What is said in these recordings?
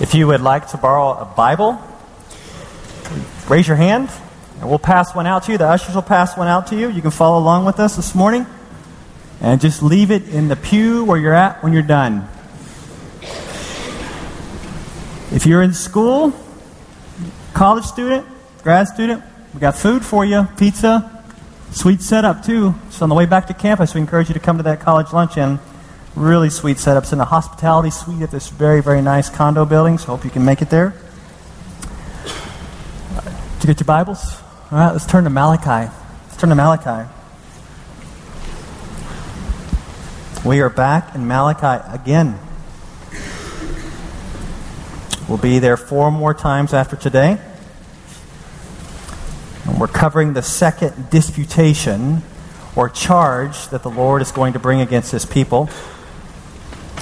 If you would like to borrow a Bible, raise your hand and we'll pass one out to you. The ushers will pass one out to you. You can follow along with us this morning and just leave it in the pew where you're at when you're done. If you're in school, college student, grad student, we got food for you, pizza, sweet setup too. So on the way back to campus, we encourage you to come to that college luncheon. Really sweet setups in a hospitality suite at this very, very nice condo building. So hope you can make it there. Did you get your Bibles? All right, let's turn to Malachi. Let's turn to Malachi. We are back in Malachi again. We'll be there four more times after today. And we're covering the second disputation or charge that the Lord is going to bring against his people.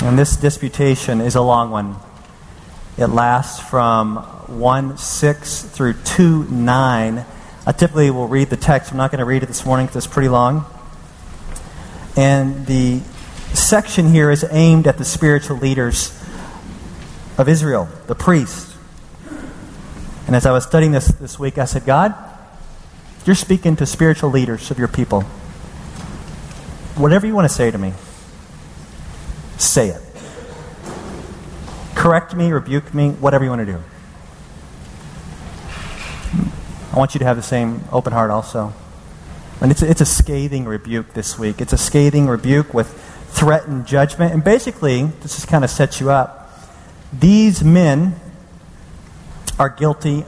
And this disputation is a long one. It lasts from 1 6 through 2 9. I typically will read the text. I'm not going to read it this morning because it's pretty long. And the section here is aimed at the spiritual leaders of Israel, the priests. And as I was studying this this week, I said, God, you're speaking to spiritual leaders of your people. Whatever you want to say to me, say it. Correct me, rebuke me, whatever you want to do. I want you to have the same open heart also. And it's a, it's a scathing rebuke this week. It's a scathing rebuke with threatened judgment. And basically, this just kind of sets you up. These men are guilty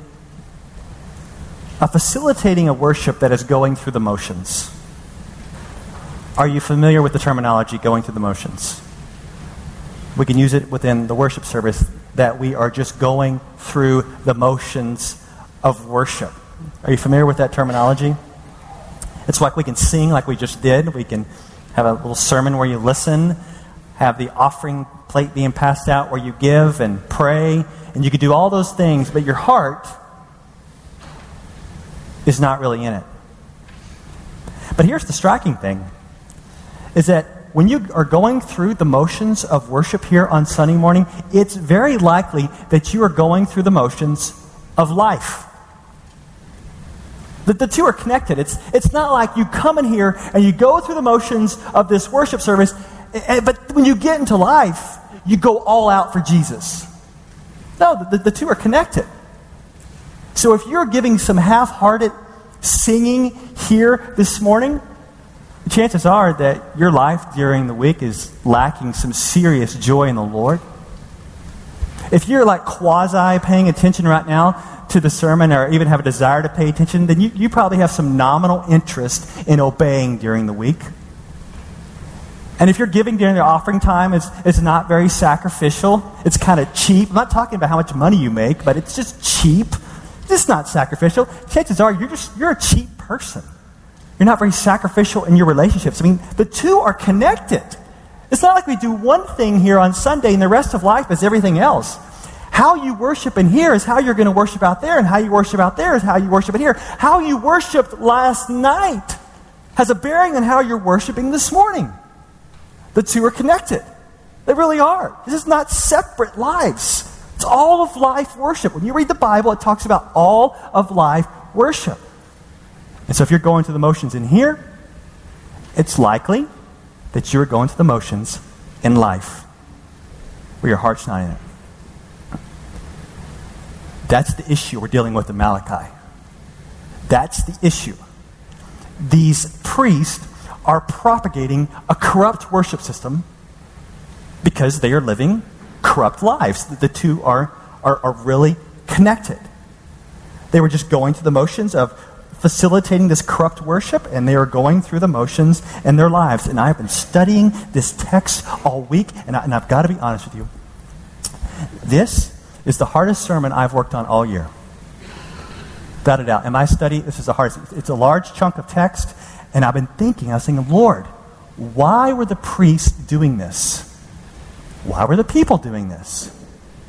of facilitating a worship that is going through the motions. Are you familiar with the terminology going through the motions? We can use it within the worship service that we are just going through the motions of worship. Are you familiar with that terminology? It's like we can sing like we just did. We can have a little sermon where you listen, have the offering plate being passed out where you give and pray, and you can do all those things, but your heart is not really in it. But here's the striking thing is that when you are going through the motions of worship here on Sunday morning, it's very likely that you are going through the motions of life. The, the two are connected. It's, it's not like you come in here and you go through the motions of this worship service, eh, eh, but when you get into life, you go all out for Jesus. No, the, the two are connected. So if you're giving some half hearted singing here this morning, chances are that your life during the week is lacking some serious joy in the Lord. If you're like quasi paying attention right now to the sermon or even have a desire to pay attention, then you, you probably have some nominal interest in obeying during the week. And if you're giving during the offering time, it's, it's not very sacrificial. It's kind of cheap. I'm not talking about how much money you make, but it's just cheap. It's not sacrificial. Chances are you're just you're a cheap person. You're not very sacrificial in your relationships. I mean, the two are connected. It's not like we do one thing here on Sunday and the rest of life is everything else. How you worship in here is how you're going to worship out there, and how you worship out there is how you worship in here. How you worshiped last night has a bearing on how you're worshiping this morning. The two are connected. They really are. This is not separate lives. It's all of life worship. When you read the Bible, it talks about all of life worship. And so if you're going through the motions in here, it's likely that you're going through the motions in life where your heart's not in it. That's the issue we're dealing with in Malachi. That's the issue. These priests are propagating a corrupt worship system because they are living corrupt lives. The two are, are, are really connected. They were just going through the motions of facilitating this corrupt worship, and they are going through the motions in their lives. And I've been studying this text all week, and, I, and I've got to be honest with you. This is the hardest sermon I've worked on all year. Without a doubt. In my study, this is the hardest. It's a large chunk of text, and I've been thinking, I was thinking, Lord, why were the priests doing this? Why were the people doing this?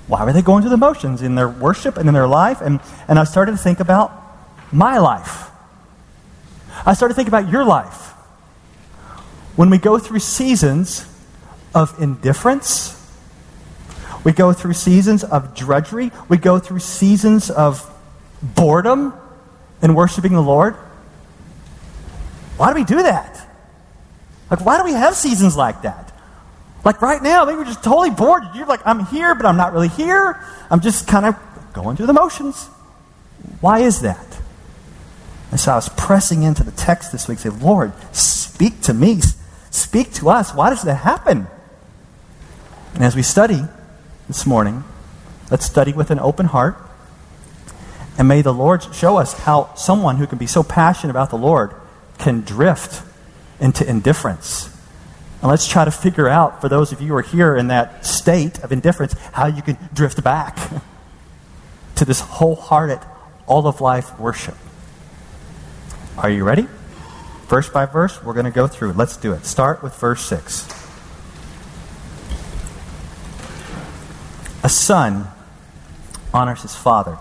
Why were they going through the motions in their worship and in their life? And, and I started to think about my life. I started thinking about your life. When we go through seasons of indifference, We go through seasons of drudgery. We go through seasons of boredom in worshiping the Lord. Why do we do that? Like, why do we have seasons like that? Like right now, maybe we're just totally bored. You're like, I'm here, but I'm not really here. I'm just kind of going through the motions. Why is that? And so I was pressing into the text this week, say, Lord, speak to me, speak to us. Why does that happen? And as we study this morning, let's study with an open heart. And may the Lord show us how someone who can be so passionate about the Lord can drift into indifference. And let's try to figure out, for those of you who are here in that state of indifference, how you can drift back to this wholehearted, all of life worship. Are you ready? Verse by verse, we're going to go through. Let's do it. Start with verse 6. A son honors his father,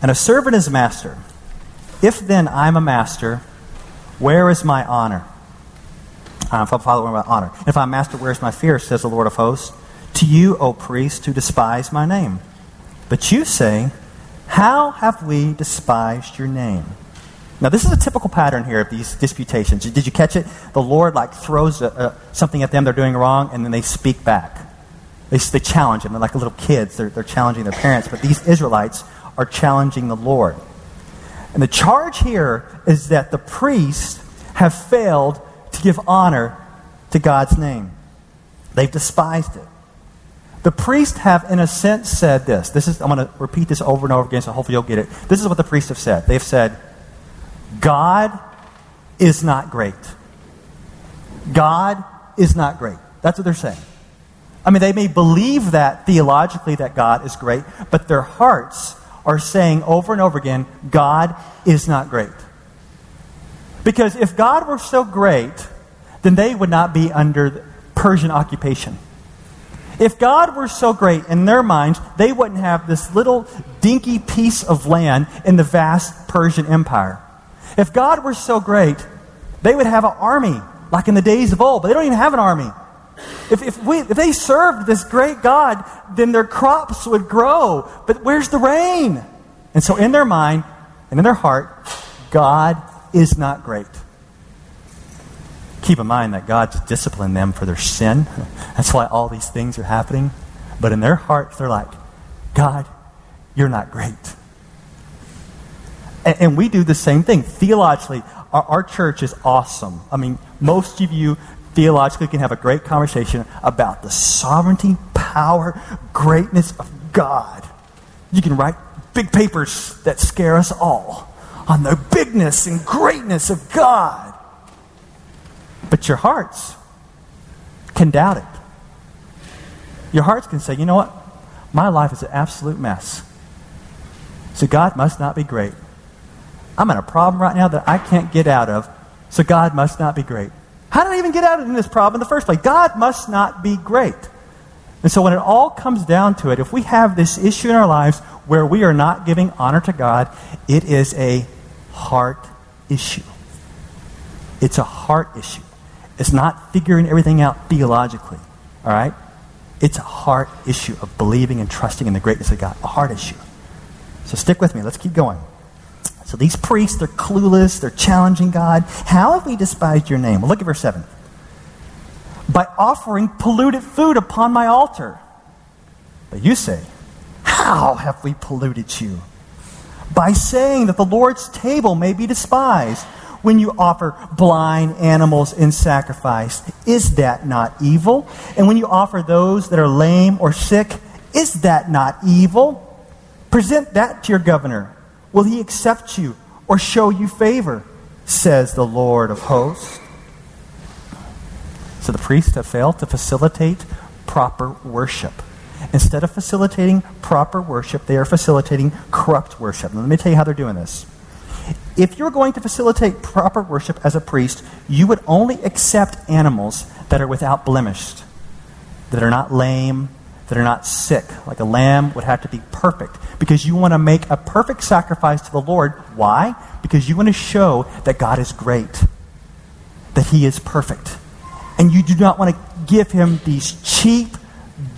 and a servant his master. If then I'm a master, where is my honor? Uh, if I'm father, my honor? If I'm master, where is my fear? Says the Lord of hosts. To you, O priest, who despise my name. But you say, How have we despised your name? Now, this is a typical pattern here of these disputations. Did you catch it? The Lord like throws a, a, something at them they're doing wrong, and then they speak back. They, they challenge them. They're like little kids. They're, they're challenging their parents. But these Israelites are challenging the Lord. And the charge here is that the priests have failed to give honor to God's name. They've despised it. The priests have, in a sense, said this. This is I'm going to repeat this over and over again, so hopefully you'll get it. This is what the priests have said. They've said, God is not great. God is not great. That's what they're saying. I mean, they may believe that theologically that God is great, but their hearts are saying over and over again, God is not great. Because if God were so great, then they would not be under Persian occupation. If God were so great in their minds, they wouldn't have this little dinky piece of land in the vast Persian Empire. If God were so great, they would have an army like in the days of old, but they don't even have an army. If, if, we, if they served this great God, then their crops would grow. But where's the rain? And so, in their mind and in their heart, God is not great. Keep in mind that God's disciplined them for their sin. That's why all these things are happening. But in their hearts, they're like, God, you're not great. And, and we do the same thing. Theologically, our, our church is awesome. I mean, most of you theologically can have a great conversation about the sovereignty, power, greatness of God. You can write big papers that scare us all on the bigness and greatness of God. But your hearts can doubt it. Your hearts can say, you know what? My life is an absolute mess. So God must not be great. I'm in a problem right now that I can't get out of, so God must not be great. How did I even get out of this problem in the first place? God must not be great. And so when it all comes down to it, if we have this issue in our lives where we are not giving honor to God, it is a heart issue. It's a heart issue. It's not figuring everything out theologically. All right? It's a heart issue of believing and trusting in the greatness of God. A heart issue. So stick with me. Let's keep going. So these priests, they're clueless, they're challenging God. How have we despised your name? Well, look at verse 7. By offering polluted food upon my altar. But you say, How have we polluted you? By saying that the Lord's table may be despised when you offer blind animals in sacrifice. Is that not evil? And when you offer those that are lame or sick, is that not evil? Present that to your governor. Will he accept you or show you favor? Says the Lord of hosts. So the priests have failed to facilitate proper worship. Instead of facilitating proper worship, they are facilitating corrupt worship. Now, let me tell you how they're doing this. If you're going to facilitate proper worship as a priest, you would only accept animals that are without blemish, that are not lame, that are not sick. Like a lamb would have to be perfect because you want to make a perfect sacrifice to the Lord. Why? Because you want to show that God is great, that He is perfect. And you do not want to give Him these cheap,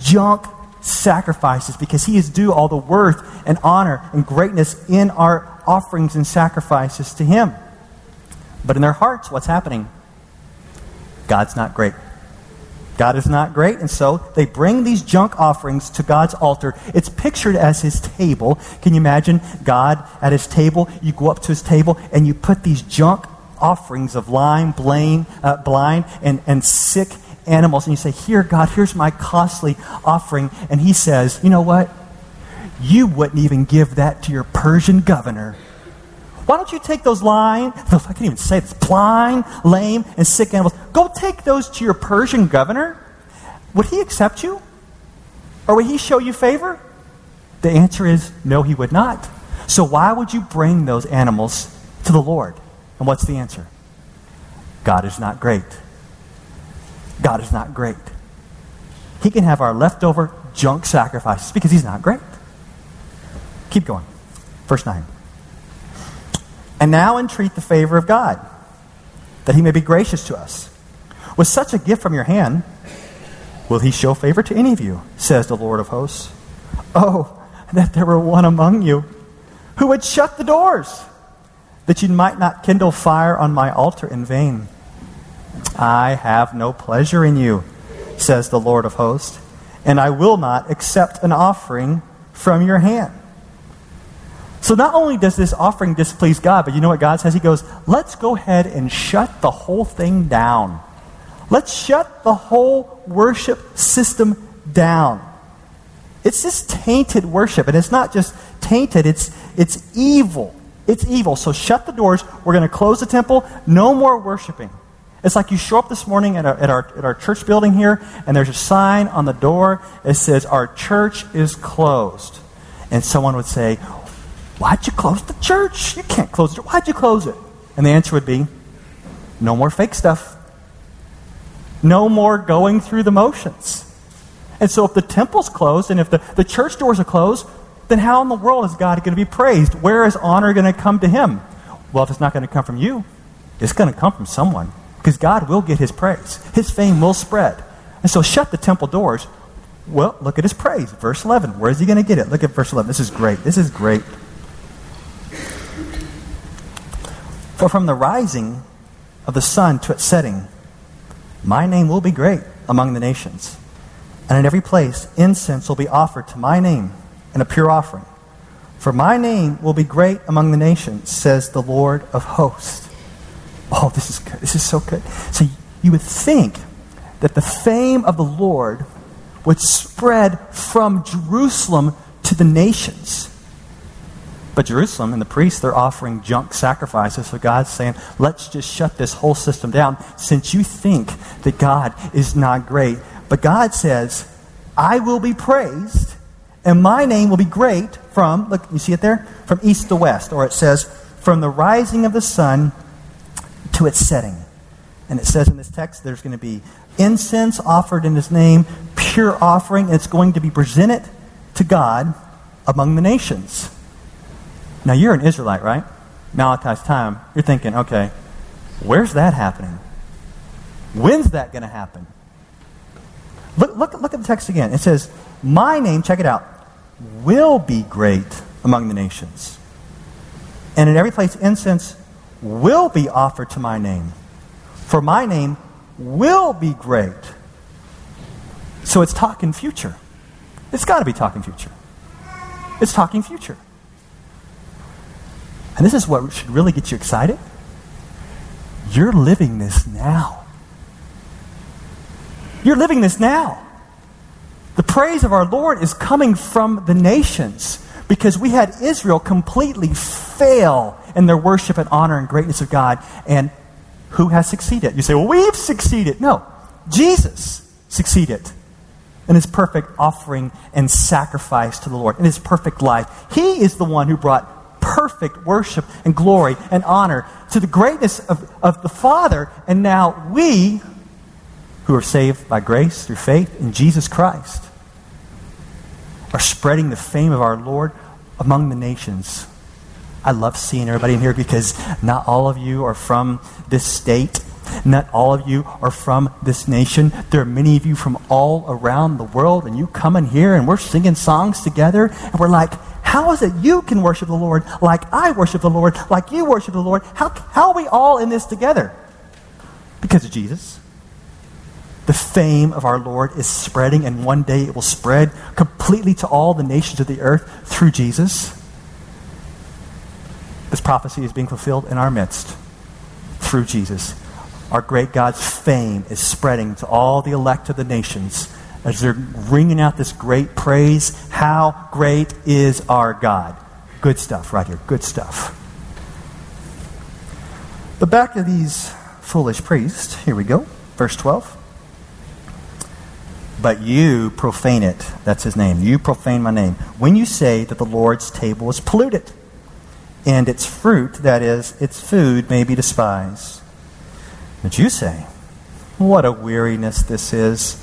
junk sacrifices because he is due all the worth and honor and greatness in our offerings and sacrifices to him. But in their hearts, what's happening? God's not great. God is not great, and so they bring these junk offerings to God's altar. It's pictured as his table. Can you imagine God at his table? You go up to his table and you put these junk offerings of lime, blind, uh, blind and, and sick animals, and you say, Here, God, here's my costly offering. And he says, You know what? You wouldn't even give that to your Persian governor. Why don't you take those lying, those, I can't even say this, blind, lame, and sick animals, go take those to your Persian governor? Would he accept you? Or would he show you favor? The answer is no, he would not. So why would you bring those animals to the Lord? And what's the answer? God is not great. God is not great. He can have our leftover junk sacrifices because he's not great. Keep going. Verse 9 and now entreat the favor of God, that he may be gracious to us. With such a gift from your hand, will he show favor to any of you, says the Lord of hosts. Oh, that there were one among you who would shut the doors, that you might not kindle fire on my altar in vain. I have no pleasure in you, says the Lord of hosts, and I will not accept an offering from your hand. So not only does this offering displease God, but you know what God says? He goes, let's go ahead and shut the whole thing down. Let's shut the whole worship system down. It's just tainted worship, and it's not just tainted, it's, it's evil. It's evil. So shut the doors. We're going to close the temple. No more worshiping. It's like you show up this morning at our, at, our, at our church building here, and there's a sign on the door that says, Our church is closed. And someone would say, Why'd you close the church? You can't close it. Why'd you close it? And the answer would be no more fake stuff. No more going through the motions. And so if the temple's closed and if the, the church doors are closed, then how in the world is God going to be praised? Where is honor going to come to him? Well, if it's not going to come from you, it's going to come from someone. Because God will get his praise. His fame will spread. And so shut the temple doors. Well, look at his praise. Verse 11. Where is he going to get it? Look at verse 11. This is great. This is great. For from the rising of the sun to its setting, my name will be great among the nations. And in every place, incense will be offered to my name and a pure offering. For my name will be great among the nations, says the Lord of hosts. Oh, this is good. This is so good. So you would think that the fame of the Lord would spread from Jerusalem to the nations. But Jerusalem and the priests, they're offering junk sacrifices. So God's saying, let's just shut this whole system down since you think that God is not great. But God says, I will be praised and my name will be great from, look, you see it there? From east to west. Or it says, from the rising of the sun to its setting. And it says in this text, there's going to be incense offered in his name, pure offering. It's going to be presented to God among the nations. Now, you're an Israelite, right? Malachi's time. You're thinking, okay, where's that happening? When's that going to happen? Look, look, look at the text again. It says, My name, check it out, will be great among the nations. And in every place, incense will be offered to my name. For my name will be great. So it's talking future. It's got to be talking future. It's talking future. And this is what should really get you excited. You're living this now. You're living this now. The praise of our Lord is coming from the nations because we had Israel completely fail in their worship and honor and greatness of God. And who has succeeded? You say, well, we've succeeded. No, Jesus succeeded in his perfect offering and sacrifice to the Lord, in his perfect life. He is the one who brought perfect worship and glory and honor to the greatness of, of the Father. And now we, who are saved by grace through faith in Jesus Christ, are spreading the fame of our Lord among the nations. I love seeing everybody in here because not all of you are from this state. Not all of you are from this nation. There are many of you from all around the world, and you come in here and we're singing songs together, and we're like, how is it you can worship the Lord like I worship the Lord, like you worship the Lord? How, how are we all in this together? Because of Jesus. The fame of our Lord is spreading, and one day it will spread completely to all the nations of the earth through Jesus. This prophecy is being fulfilled in our midst through Jesus. Our great God's fame is spreading to all the elect of the nations as they're ringing out this great praise. How great is our God? Good stuff right here. Good stuff. But back to these foolish priests. Here we go. Verse 12. But you profane it. That's his name. You profane my name. When you say that the Lord's table is polluted, and its fruit, that is, its food, may be despised. But you say, What a weariness this is,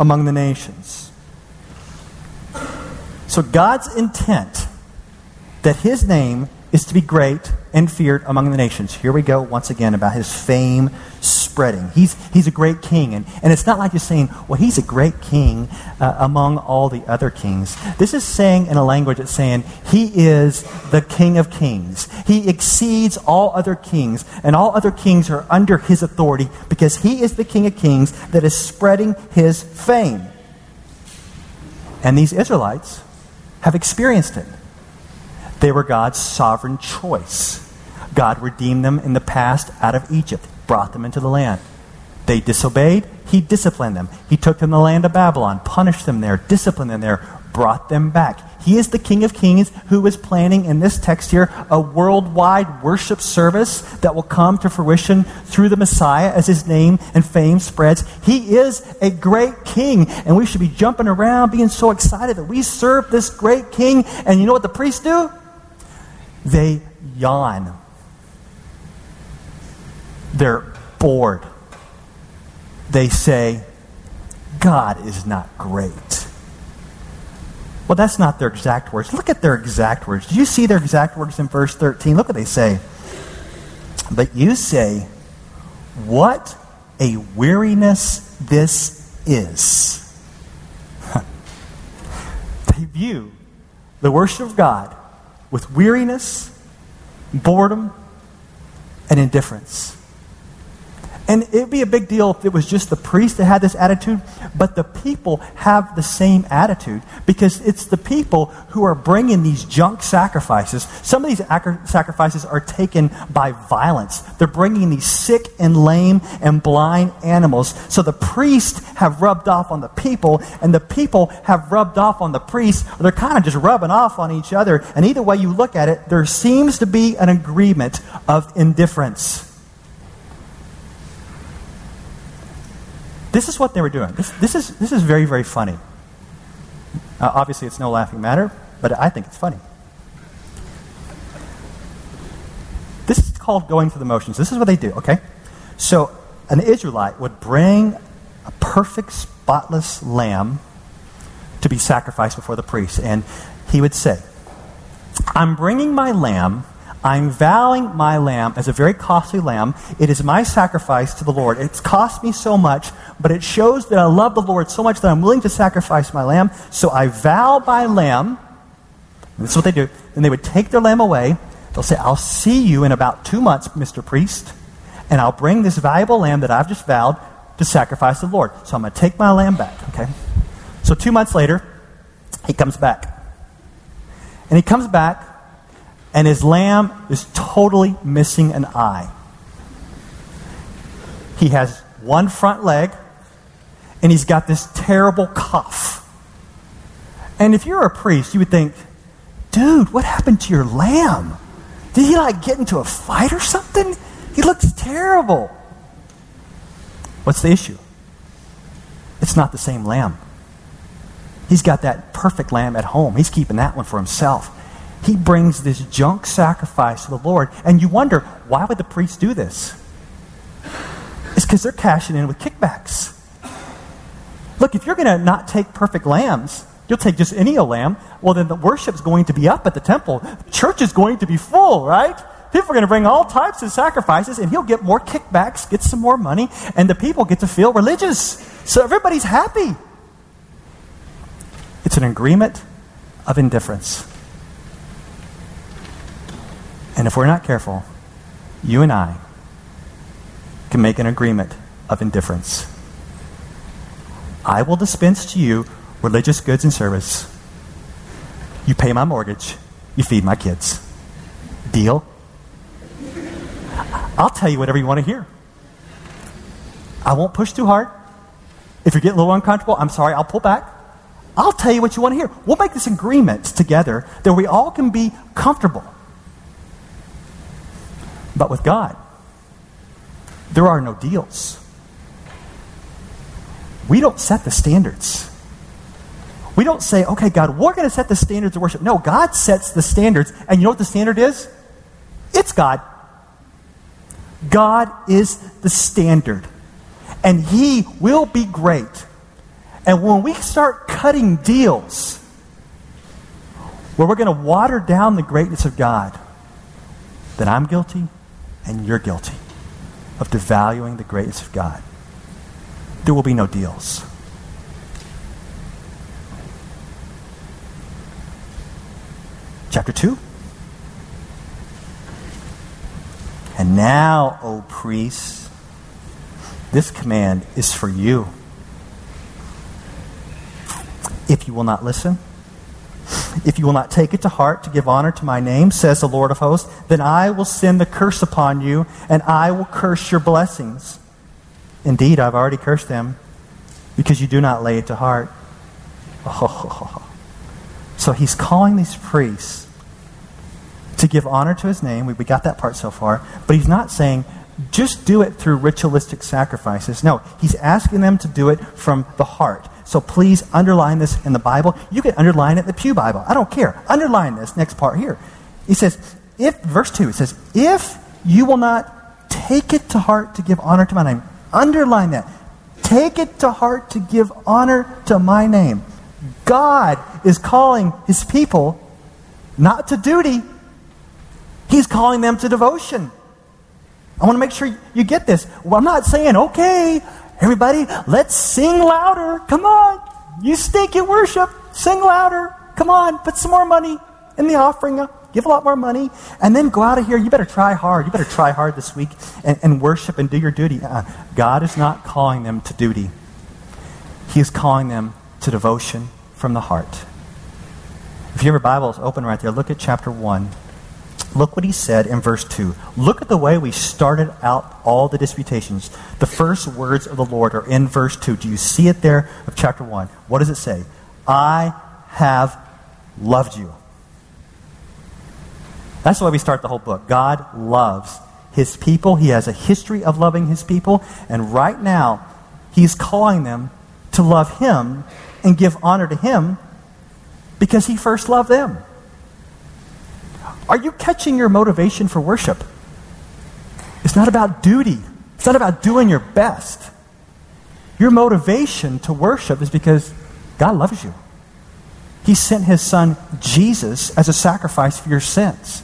among the nations. So God's intent that his name is to be great and feared among the nations. Here we go once again about his fame spreading. He's, he's a great king. And, and it's not like you're saying, well, he's a great king uh, among all the other kings. This is saying in a language that's saying he is the king of kings. He exceeds all other kings, and all other kings are under his authority because he is the king of kings that is spreading his fame. And these Israelites have experienced it. They were God's sovereign choice. God redeemed them in the past out of Egypt, brought them into the land. They disobeyed, He disciplined them. He took them to the land of Babylon, punished them there, disciplined them there, brought them back. He is the King of Kings who is planning in this text here a worldwide worship service that will come to fruition through the Messiah as his name and fame spreads. He is a great king, and we should be jumping around being so excited that we serve this great king. And you know what the priests do? They yawn. They're bored. They say, God is not great. Well, that's not their exact words. Look at their exact words. Do you see their exact words in verse 13? Look what they say. But you say, What a weariness this is. they view the worship of God with weariness, boredom, and indifference. And it would be a big deal if it was just the priest that had this attitude, but the people have the same attitude because it's the people who are bringing these junk sacrifices. Some of these sacrifices are taken by violence. They're bringing these sick and lame and blind animals. So the priests have rubbed off on the people, and the people have rubbed off on the priests. They're kind of just rubbing off on each other. And either way you look at it, there seems to be an agreement of indifference. This is what they were doing. This, this, is, this is very, very funny. Uh, obviously, it's no laughing matter, but I think it's funny. This is called going through the motions. This is what they do, okay? So, an Israelite would bring a perfect, spotless lamb to be sacrificed before the priest, and he would say, I'm bringing my lamb I'm vowing my lamb as a very costly lamb. It is my sacrifice to the Lord. It's cost me so much, but it shows that I love the Lord so much that I'm willing to sacrifice my lamb. So I vow my lamb. This is what they do. And they would take their lamb away. They'll say, I'll see you in about two months, Mr. Priest, and I'll bring this valuable lamb that I've just vowed to sacrifice to the Lord. So I'm going to take my lamb back, okay? So two months later, he comes back. And he comes back and his lamb is totally missing an eye. He has one front leg, and he's got this terrible cough. And if you're a priest, you would think, dude, what happened to your lamb? Did he like get into a fight or something? He looks terrible. What's the issue? It's not the same lamb. He's got that perfect lamb at home. He's keeping that one for himself. He brings this junk sacrifice to the Lord. And you wonder, why would the priests do this? It's because they're cashing in with kickbacks. Look, if you're going to not take perfect lambs, you'll take just any lamb, well, then the worship's going to be up at the temple. The church is going to be full, right? People are going to bring all types of sacrifices, and he'll get more kickbacks, get some more money, and the people get to feel religious. So everybody's happy. It's an agreement of indifference. And if we're not careful, you and I can make an agreement of indifference. I will dispense to you religious goods and service. You pay my mortgage, you feed my kids. Deal? I'll tell you whatever you want to hear. I won't push too hard. If you're getting a little uncomfortable, I'm sorry, I'll pull back. I'll tell you what you want to hear. We'll make this agreement together that we all can be comfortable. But with God, there are no deals. We don't set the standards. We don't say, okay, God, we're going to set the standards of worship. No, God sets the standards. And you know what the standard is? It's God. God is the standard. And He will be great. And when we start cutting deals where we're going to water down the greatness of God, then I'm guilty and you're guilty of devaluing the greatness of God. There will be no deals. Chapter 2. And now, O priests, this command is for you. If you will not listen, if you will not take it to heart to give honor to my name, says the Lord of hosts, then I will send the curse upon you, and I will curse your blessings. Indeed, I've already cursed them because you do not lay it to heart. Oh. So he's calling these priests to give honor to his name. We, we got that part so far. But he's not saying just do it through ritualistic sacrifices. No, he's asking them to do it from the heart. So please underline this in the Bible. You can underline it in the Pew Bible. I don't care. Underline this next part here. He says, if, verse 2, it says, if you will not take it to heart to give honor to my name, underline that. Take it to heart to give honor to my name. God is calling his people not to duty, he's calling them to devotion. I want to make sure you get this. Well, I'm not saying, okay, Everybody, let's sing louder. Come on. You stink at worship. Sing louder. Come on. Put some more money in the offering. Give a lot more money. And then go out of here. You better try hard. You better try hard this week and, and worship and do your duty. Uh, God is not calling them to duty, He is calling them to devotion from the heart. If you have your Bibles open right there, look at chapter 1. Look what he said in verse 2. Look at the way we started out all the disputations. The first words of the Lord are in verse 2. Do you see it there of chapter 1? What does it say? I have loved you. That's the way we start the whole book. God loves his people. He has a history of loving his people. And right now, he's calling them to love him and give honor to him because he first loved them. Are you catching your motivation for worship? It's not about duty, it's not about doing your best. Your motivation to worship is because God loves you. He sent his son Jesus as a sacrifice for your sins.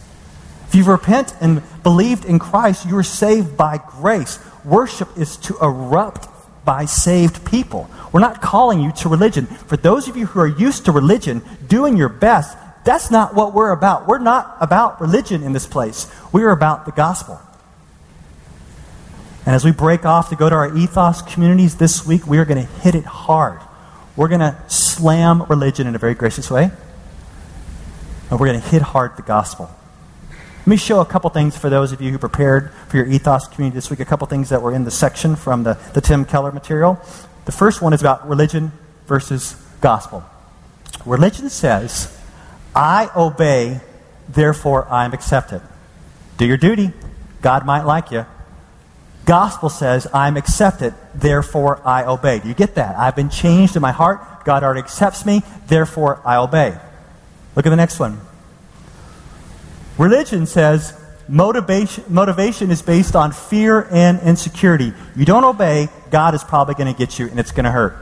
If you repent and believed in Christ, you are saved by grace. Worship is to erupt by saved people. We're not calling you to religion. For those of you who are used to religion, doing your best, that's not what we're about. We're not about religion in this place. We are about the gospel. And as we break off to go to our ethos communities this week, we are going to hit it hard. We're going to slam religion in a very gracious way. And we're going to hit hard the gospel. Let me show a couple things for those of you who prepared for your ethos community this week, a couple things that were in the section from the, the Tim Keller material. The first one is about religion versus gospel. Religion says I obey, therefore I'm accepted. Do your duty. God might like you. Gospel says, I'm accepted, therefore I obey. Do you get that? I've been changed in my heart. God already accepts me, therefore I obey. Look at the next one. Religion says motivation, motivation is based on fear and insecurity. You don't obey, God is probably going to get you and it's going to hurt.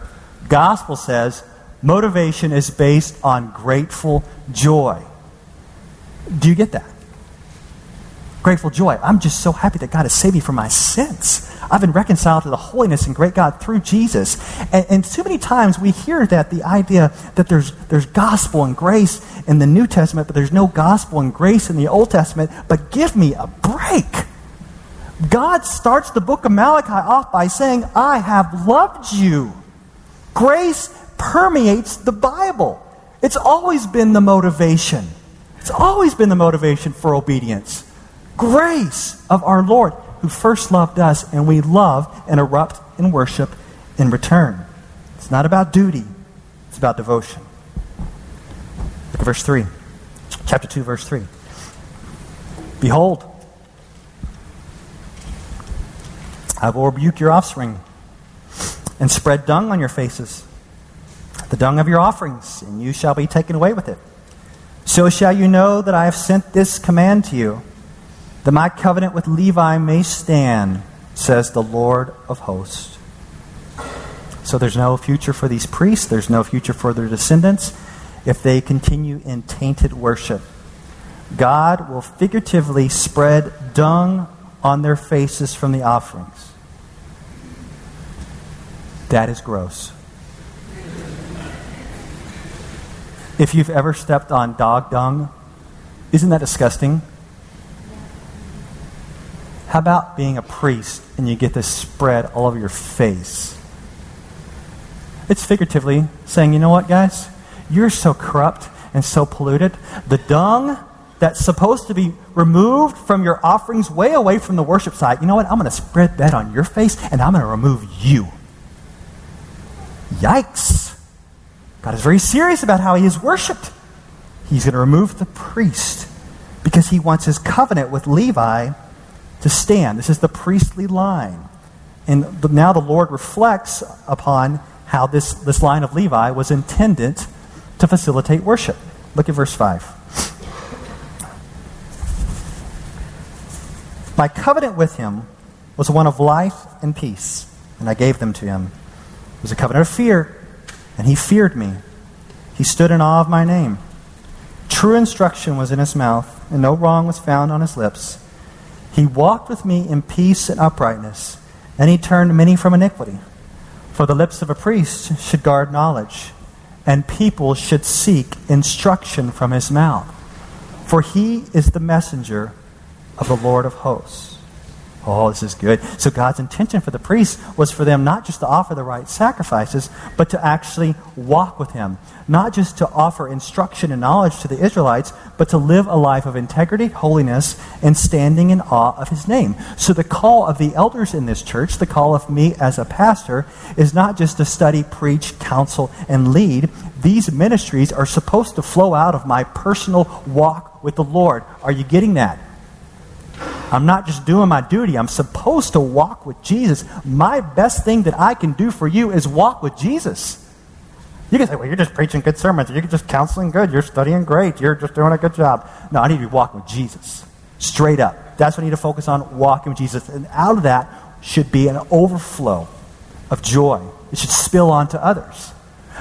Gospel says motivation is based on grateful joy. Do you get that? Grateful joy. I'm just so happy that God has saved me from my sins. I've been reconciled to the holiness and great God through Jesus. And, and too many times we hear that the idea that there's, there's gospel and grace in the New Testament, but there's no gospel and grace in the Old Testament. But give me a break. God starts the book of Malachi off by saying, I have loved you. Grace permeates the Bible. It's always been the motivation. It's always been the motivation for obedience. Grace of our Lord, who first loved us, and we love and erupt in worship in return. It's not about duty, it's about devotion. Look at verse 3. Chapter 2, verse 3. Behold, I will rebuke your offspring and spread dung on your faces, the dung of your offerings, and you shall be taken away with it. So shall you know that I have sent this command to you, that my covenant with Levi may stand, says the Lord of hosts. So there's no future for these priests, there's no future for their descendants if they continue in tainted worship. God will figuratively spread dung on their faces from the offerings. That is gross. If you've ever stepped on dog dung, isn't that disgusting? How about being a priest and you get this spread all over your face? It's figuratively saying, you know what, guys? You're so corrupt and so polluted. The dung that's supposed to be removed from your offerings way away from the worship site, you know what? I'm going to spread that on your face and I'm going to remove you. Yikes. God is very serious about how he is worshiped. He's going to remove the priest because he wants his covenant with Levi to stand. This is the priestly line. And now the Lord reflects upon how this, this line of Levi was intended to facilitate worship. Look at verse 5. My covenant with him was one of life and peace, and I gave them to him. It was a covenant of fear, and he feared me. He stood in awe of my name. True instruction was in his mouth, and no wrong was found on his lips. He walked with me in peace and uprightness, and he turned many from iniquity. For the lips of a priest should guard knowledge, and people should seek instruction from his mouth. For he is the messenger of the Lord of hosts. Oh, this is good. So God's intention for the priests was for them not just to offer the right sacrifices, but to actually walk with Him. Not just to offer instruction and knowledge to the Israelites, but to live a life of integrity, holiness, and standing in awe of His name. So the call of the elders in this church, the call of me as a pastor, is not just to study, preach, counsel, and lead. These ministries are supposed to flow out of my personal walk with the Lord. Are you getting that? I'm not just doing my duty. I'm supposed to walk with Jesus. My best thing that I can do for you is walk with Jesus. You can say, well, you're just preaching good sermons. You're just counseling good. You're studying great. You're just doing a good job. No, I need to be walking with Jesus. Straight up. That's what I need to focus on, walking with Jesus. And out of that should be an overflow of joy. It should spill onto others.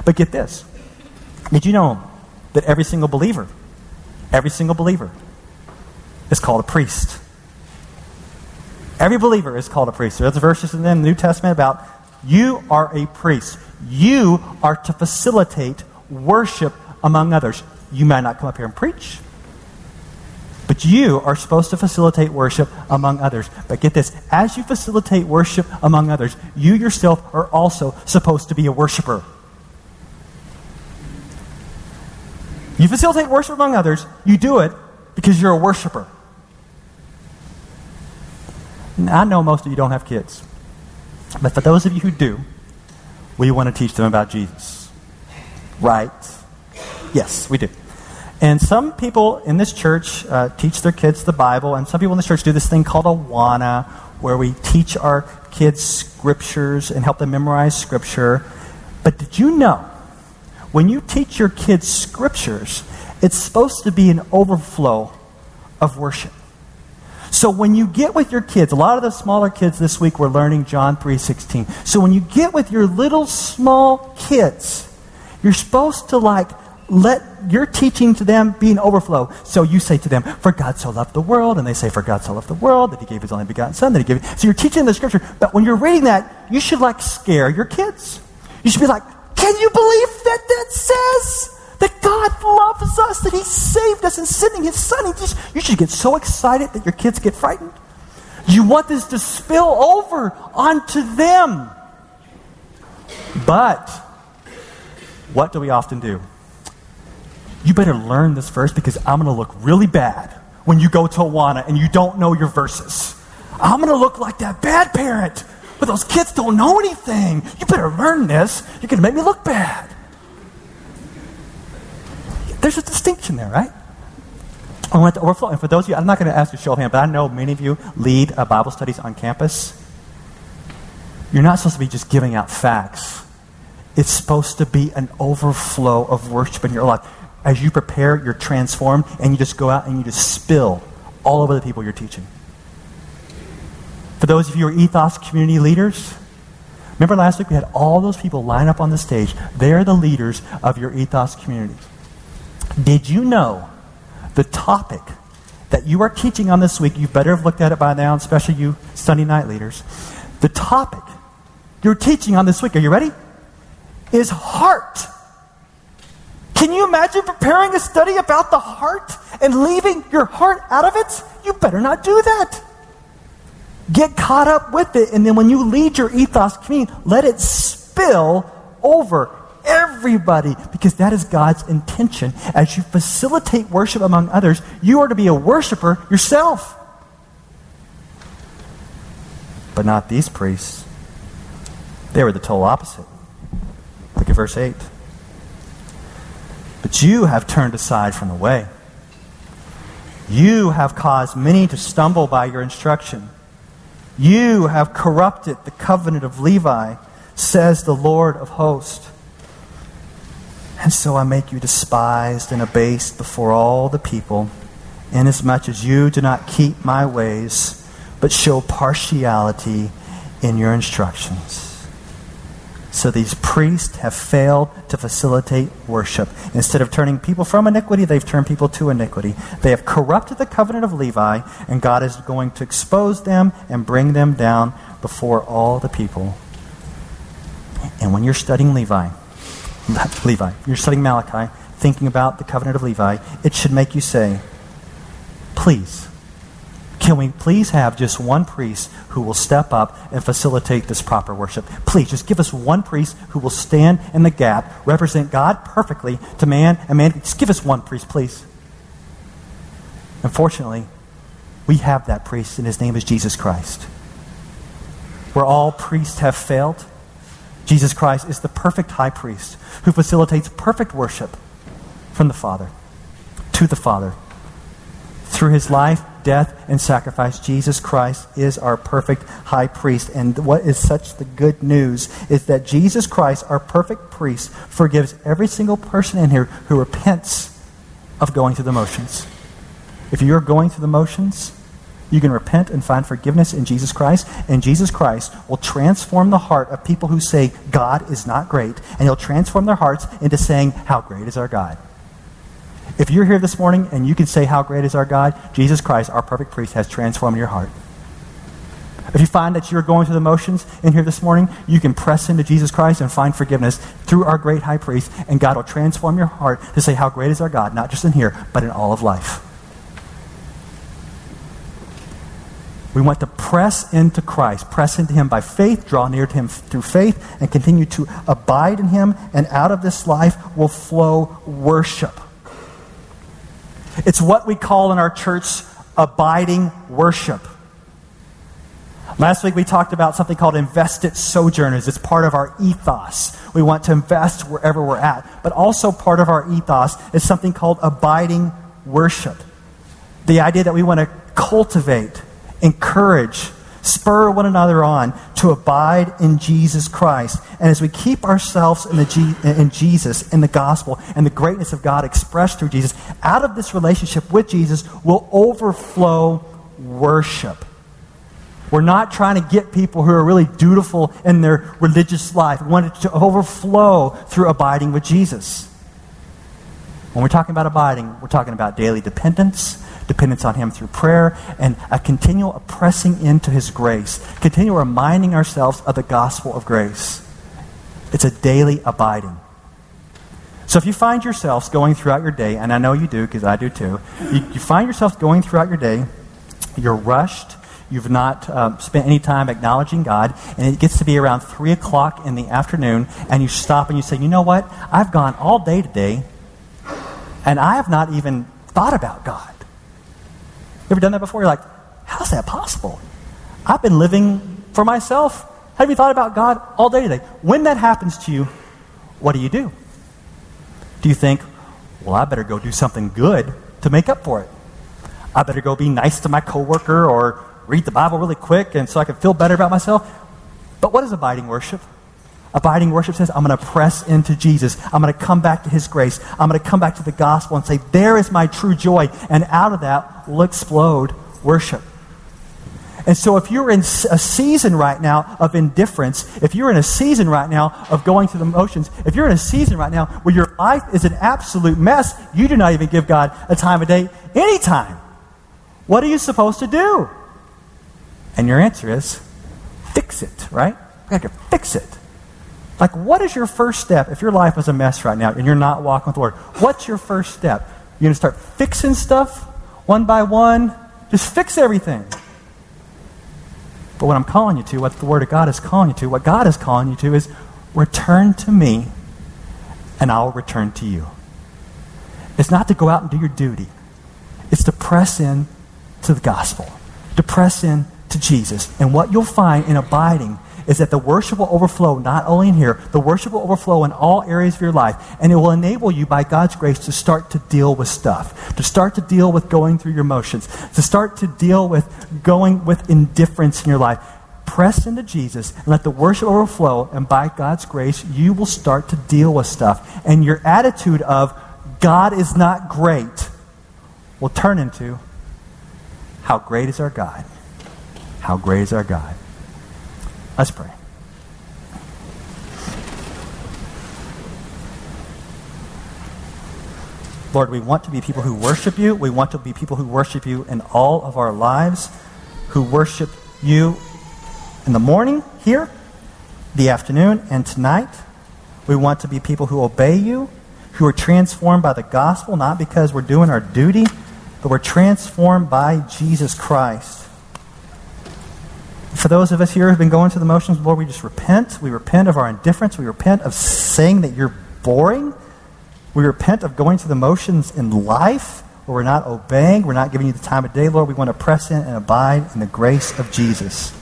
But get this. Did you know that every single believer, every single believer is called a priest? Every believer is called a priest. There's verses in the New Testament about you are a priest. You are to facilitate worship among others. You might not come up here and preach, but you are supposed to facilitate worship among others. But get this as you facilitate worship among others, you yourself are also supposed to be a worshiper. You facilitate worship among others, you do it because you're a worshiper. I know most of you don't have kids. But for those of you who do, we want to teach them about Jesus. Right? Yes, we do. And some people in this church uh, teach their kids the Bible, and some people in this church do this thing called Awana, where we teach our kids scriptures and help them memorize scripture. But did you know when you teach your kids scriptures, it's supposed to be an overflow of worship? So when you get with your kids, a lot of the smaller kids this week were learning John 3:16. So when you get with your little small kids, you're supposed to like let your teaching to them be an overflow. So you say to them, For God so loved the world, and they say, For God so loved the world that he gave his only begotten Son, that he gave. So you're teaching the scripture, but when you're reading that, you should like scare your kids. You should be like, Can you believe that that says? That God loves us, that He saved us in sending His Son. Just, you should get so excited that your kids get frightened. You want this to spill over onto them. But what do we often do? You better learn this verse because I'm going to look really bad when you go to Awana and you don't know your verses. I'm going to look like that bad parent, but those kids don't know anything. You better learn this. You're going to make me look bad. There's a distinction there, right? I want to overflow. And for those of you, I'm not going to ask a show of hands, but I know many of you lead uh, Bible studies on campus. You're not supposed to be just giving out facts. It's supposed to be an overflow of worship in your life. As you prepare, you're transformed, and you just go out and you just spill all over the people you're teaching. For those of you who are ethos community leaders, remember last week we had all those people line up on the stage. They're the leaders of your ethos community. Did you know the topic that you are teaching on this week? You better have looked at it by now, especially you Sunday night leaders. The topic you're teaching on this week, are you ready? Is heart. Can you imagine preparing a study about the heart and leaving your heart out of it? You better not do that. Get caught up with it, and then when you lead your ethos community, let it spill over everybody because that is God's intention. As you facilitate worship among others, you are to be a worshiper yourself. But not these priests. They were the total opposite. Look at verse 8. But you have turned aside from the way. You have caused many to stumble by your instruction. You have corrupted the covenant of Levi, says the Lord of hosts. And so I make you despised and abased before all the people, inasmuch as you do not keep my ways, but show partiality in your instructions. So these priests have failed to facilitate worship. Instead of turning people from iniquity, they've turned people to iniquity. They have corrupted the covenant of Levi, and God is going to expose them and bring them down before all the people. And when you're studying Levi, Levi. You're studying Malachi, thinking about the covenant of Levi. It should make you say, please, can we please have just one priest who will step up and facilitate this proper worship? Please, just give us one priest who will stand in the gap, represent God perfectly to man and man. Just give us one priest, please. Unfortunately, we have that priest, and his name is Jesus Christ. Where all priests have failed, Jesus Christ is the perfect high priest who facilitates perfect worship from the Father to the Father. Through his life, death, and sacrifice, Jesus Christ is our perfect high priest. And what is such the good news is that Jesus Christ, our perfect priest, forgives every single person in here who repents of going through the motions. If you're going through the motions, you can repent and find forgiveness in Jesus Christ, and Jesus Christ will transform the heart of people who say God is not great, and He'll transform their hearts into saying, How great is our God? If you're here this morning and you can say, How great is our God? Jesus Christ, our perfect priest, has transformed your heart. If you find that you're going through the motions in here this morning, you can press into Jesus Christ and find forgiveness through our great high priest, and God will transform your heart to say, How great is our God, not just in here, but in all of life. We want to press into Christ, press into Him by faith, draw near to Him through faith, and continue to abide in Him. And out of this life will flow worship. It's what we call in our church abiding worship. Last week we talked about something called invested sojourners. It's part of our ethos. We want to invest wherever we're at. But also part of our ethos is something called abiding worship. The idea that we want to cultivate encourage, spur one another on to abide in Jesus Christ. And as we keep ourselves in, G- in Jesus, in the gospel, and the greatness of God expressed through Jesus, out of this relationship with Jesus will overflow worship. We're not trying to get people who are really dutiful in their religious life. We want it to overflow through abiding with Jesus. When we're talking about abiding, we're talking about daily dependence, dependence on Him through prayer, and a continual pressing into His grace, continual reminding ourselves of the gospel of grace. It's a daily abiding. So if you find yourselves going throughout your day, and I know you do because I do too, you, you, find yourself going throughout your day, you're rushed, you've not uh, spent any time acknowledging God, and it gets to be around 3 o'clock in the afternoon, and you stop and you say, you know what? I've gone all day today and I have not even thought about God. You ever done that before? You're like, how's that possible? I've been living for myself. Have you thought about God all day today? When that happens to you, what do you do? Do you think, well, I better go do something good to make up for it? I better go be nice to my coworker or read the Bible really quick and so I can feel better about myself? But what is abiding worship? Abiding worship says, I'm going to press into Jesus. I'm going to come back to His grace. I'm going to come back to the gospel and say, there is my true joy. And out of that will explode worship. And so, if you're in a season right now of indifference, if you're in a season right now of going through the motions, if you're in a season right now where your life is an absolute mess, you do not even give God a time of day anytime. What are you supposed to do? And your answer is fix it, right? We have to fix it. Like, what is your first step if your life is a mess right now and you're not walking with the Lord? What's your first step? You're going to start fixing stuff one by one? Just fix everything. But what I'm calling you to, what the Word of God is calling you to, what God is calling you to is return to me and I'll return to you. It's not to go out and do your duty. It's to press in to the gospel, to press in to Jesus. And what you'll find in abiding is that the worship will overflow not only in here, the worship will overflow in all areas of your life. And it will enable you, by God's grace, to start to deal with stuff, to start to deal with going through your motions, to start to deal with going with indifference in your life. Press into Jesus and let the worship overflow, and by God's grace, you will start to deal with stuff. And your attitude of, God is not great, will turn into, how great is our God? How great is our God? Let's pray. Lord, we want to be people who worship you. We want to be people who worship you in all of our lives, who worship you in the morning here, the afternoon, and tonight. We want to be people who obey you, who are transformed by the gospel, not because we're doing our duty, but we're transformed by Jesus Christ. For those of us here who've been going through the motions, Lord, we just repent. We repent of our indifference. We repent of saying that you're boring. We repent of going through the motions in life where we're not obeying. We're not giving you the time of day, Lord. We want to press in and abide in the grace of Jesus.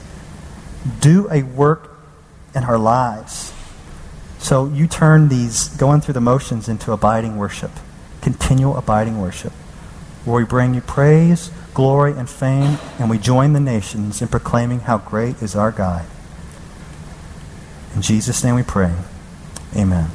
Do a work in our lives. So you turn these going through the motions into abiding worship, continual abiding worship, where we bring you praise glory, and fame, and we join the nations in proclaiming how great is our God. In Jesus' name we pray. Amen.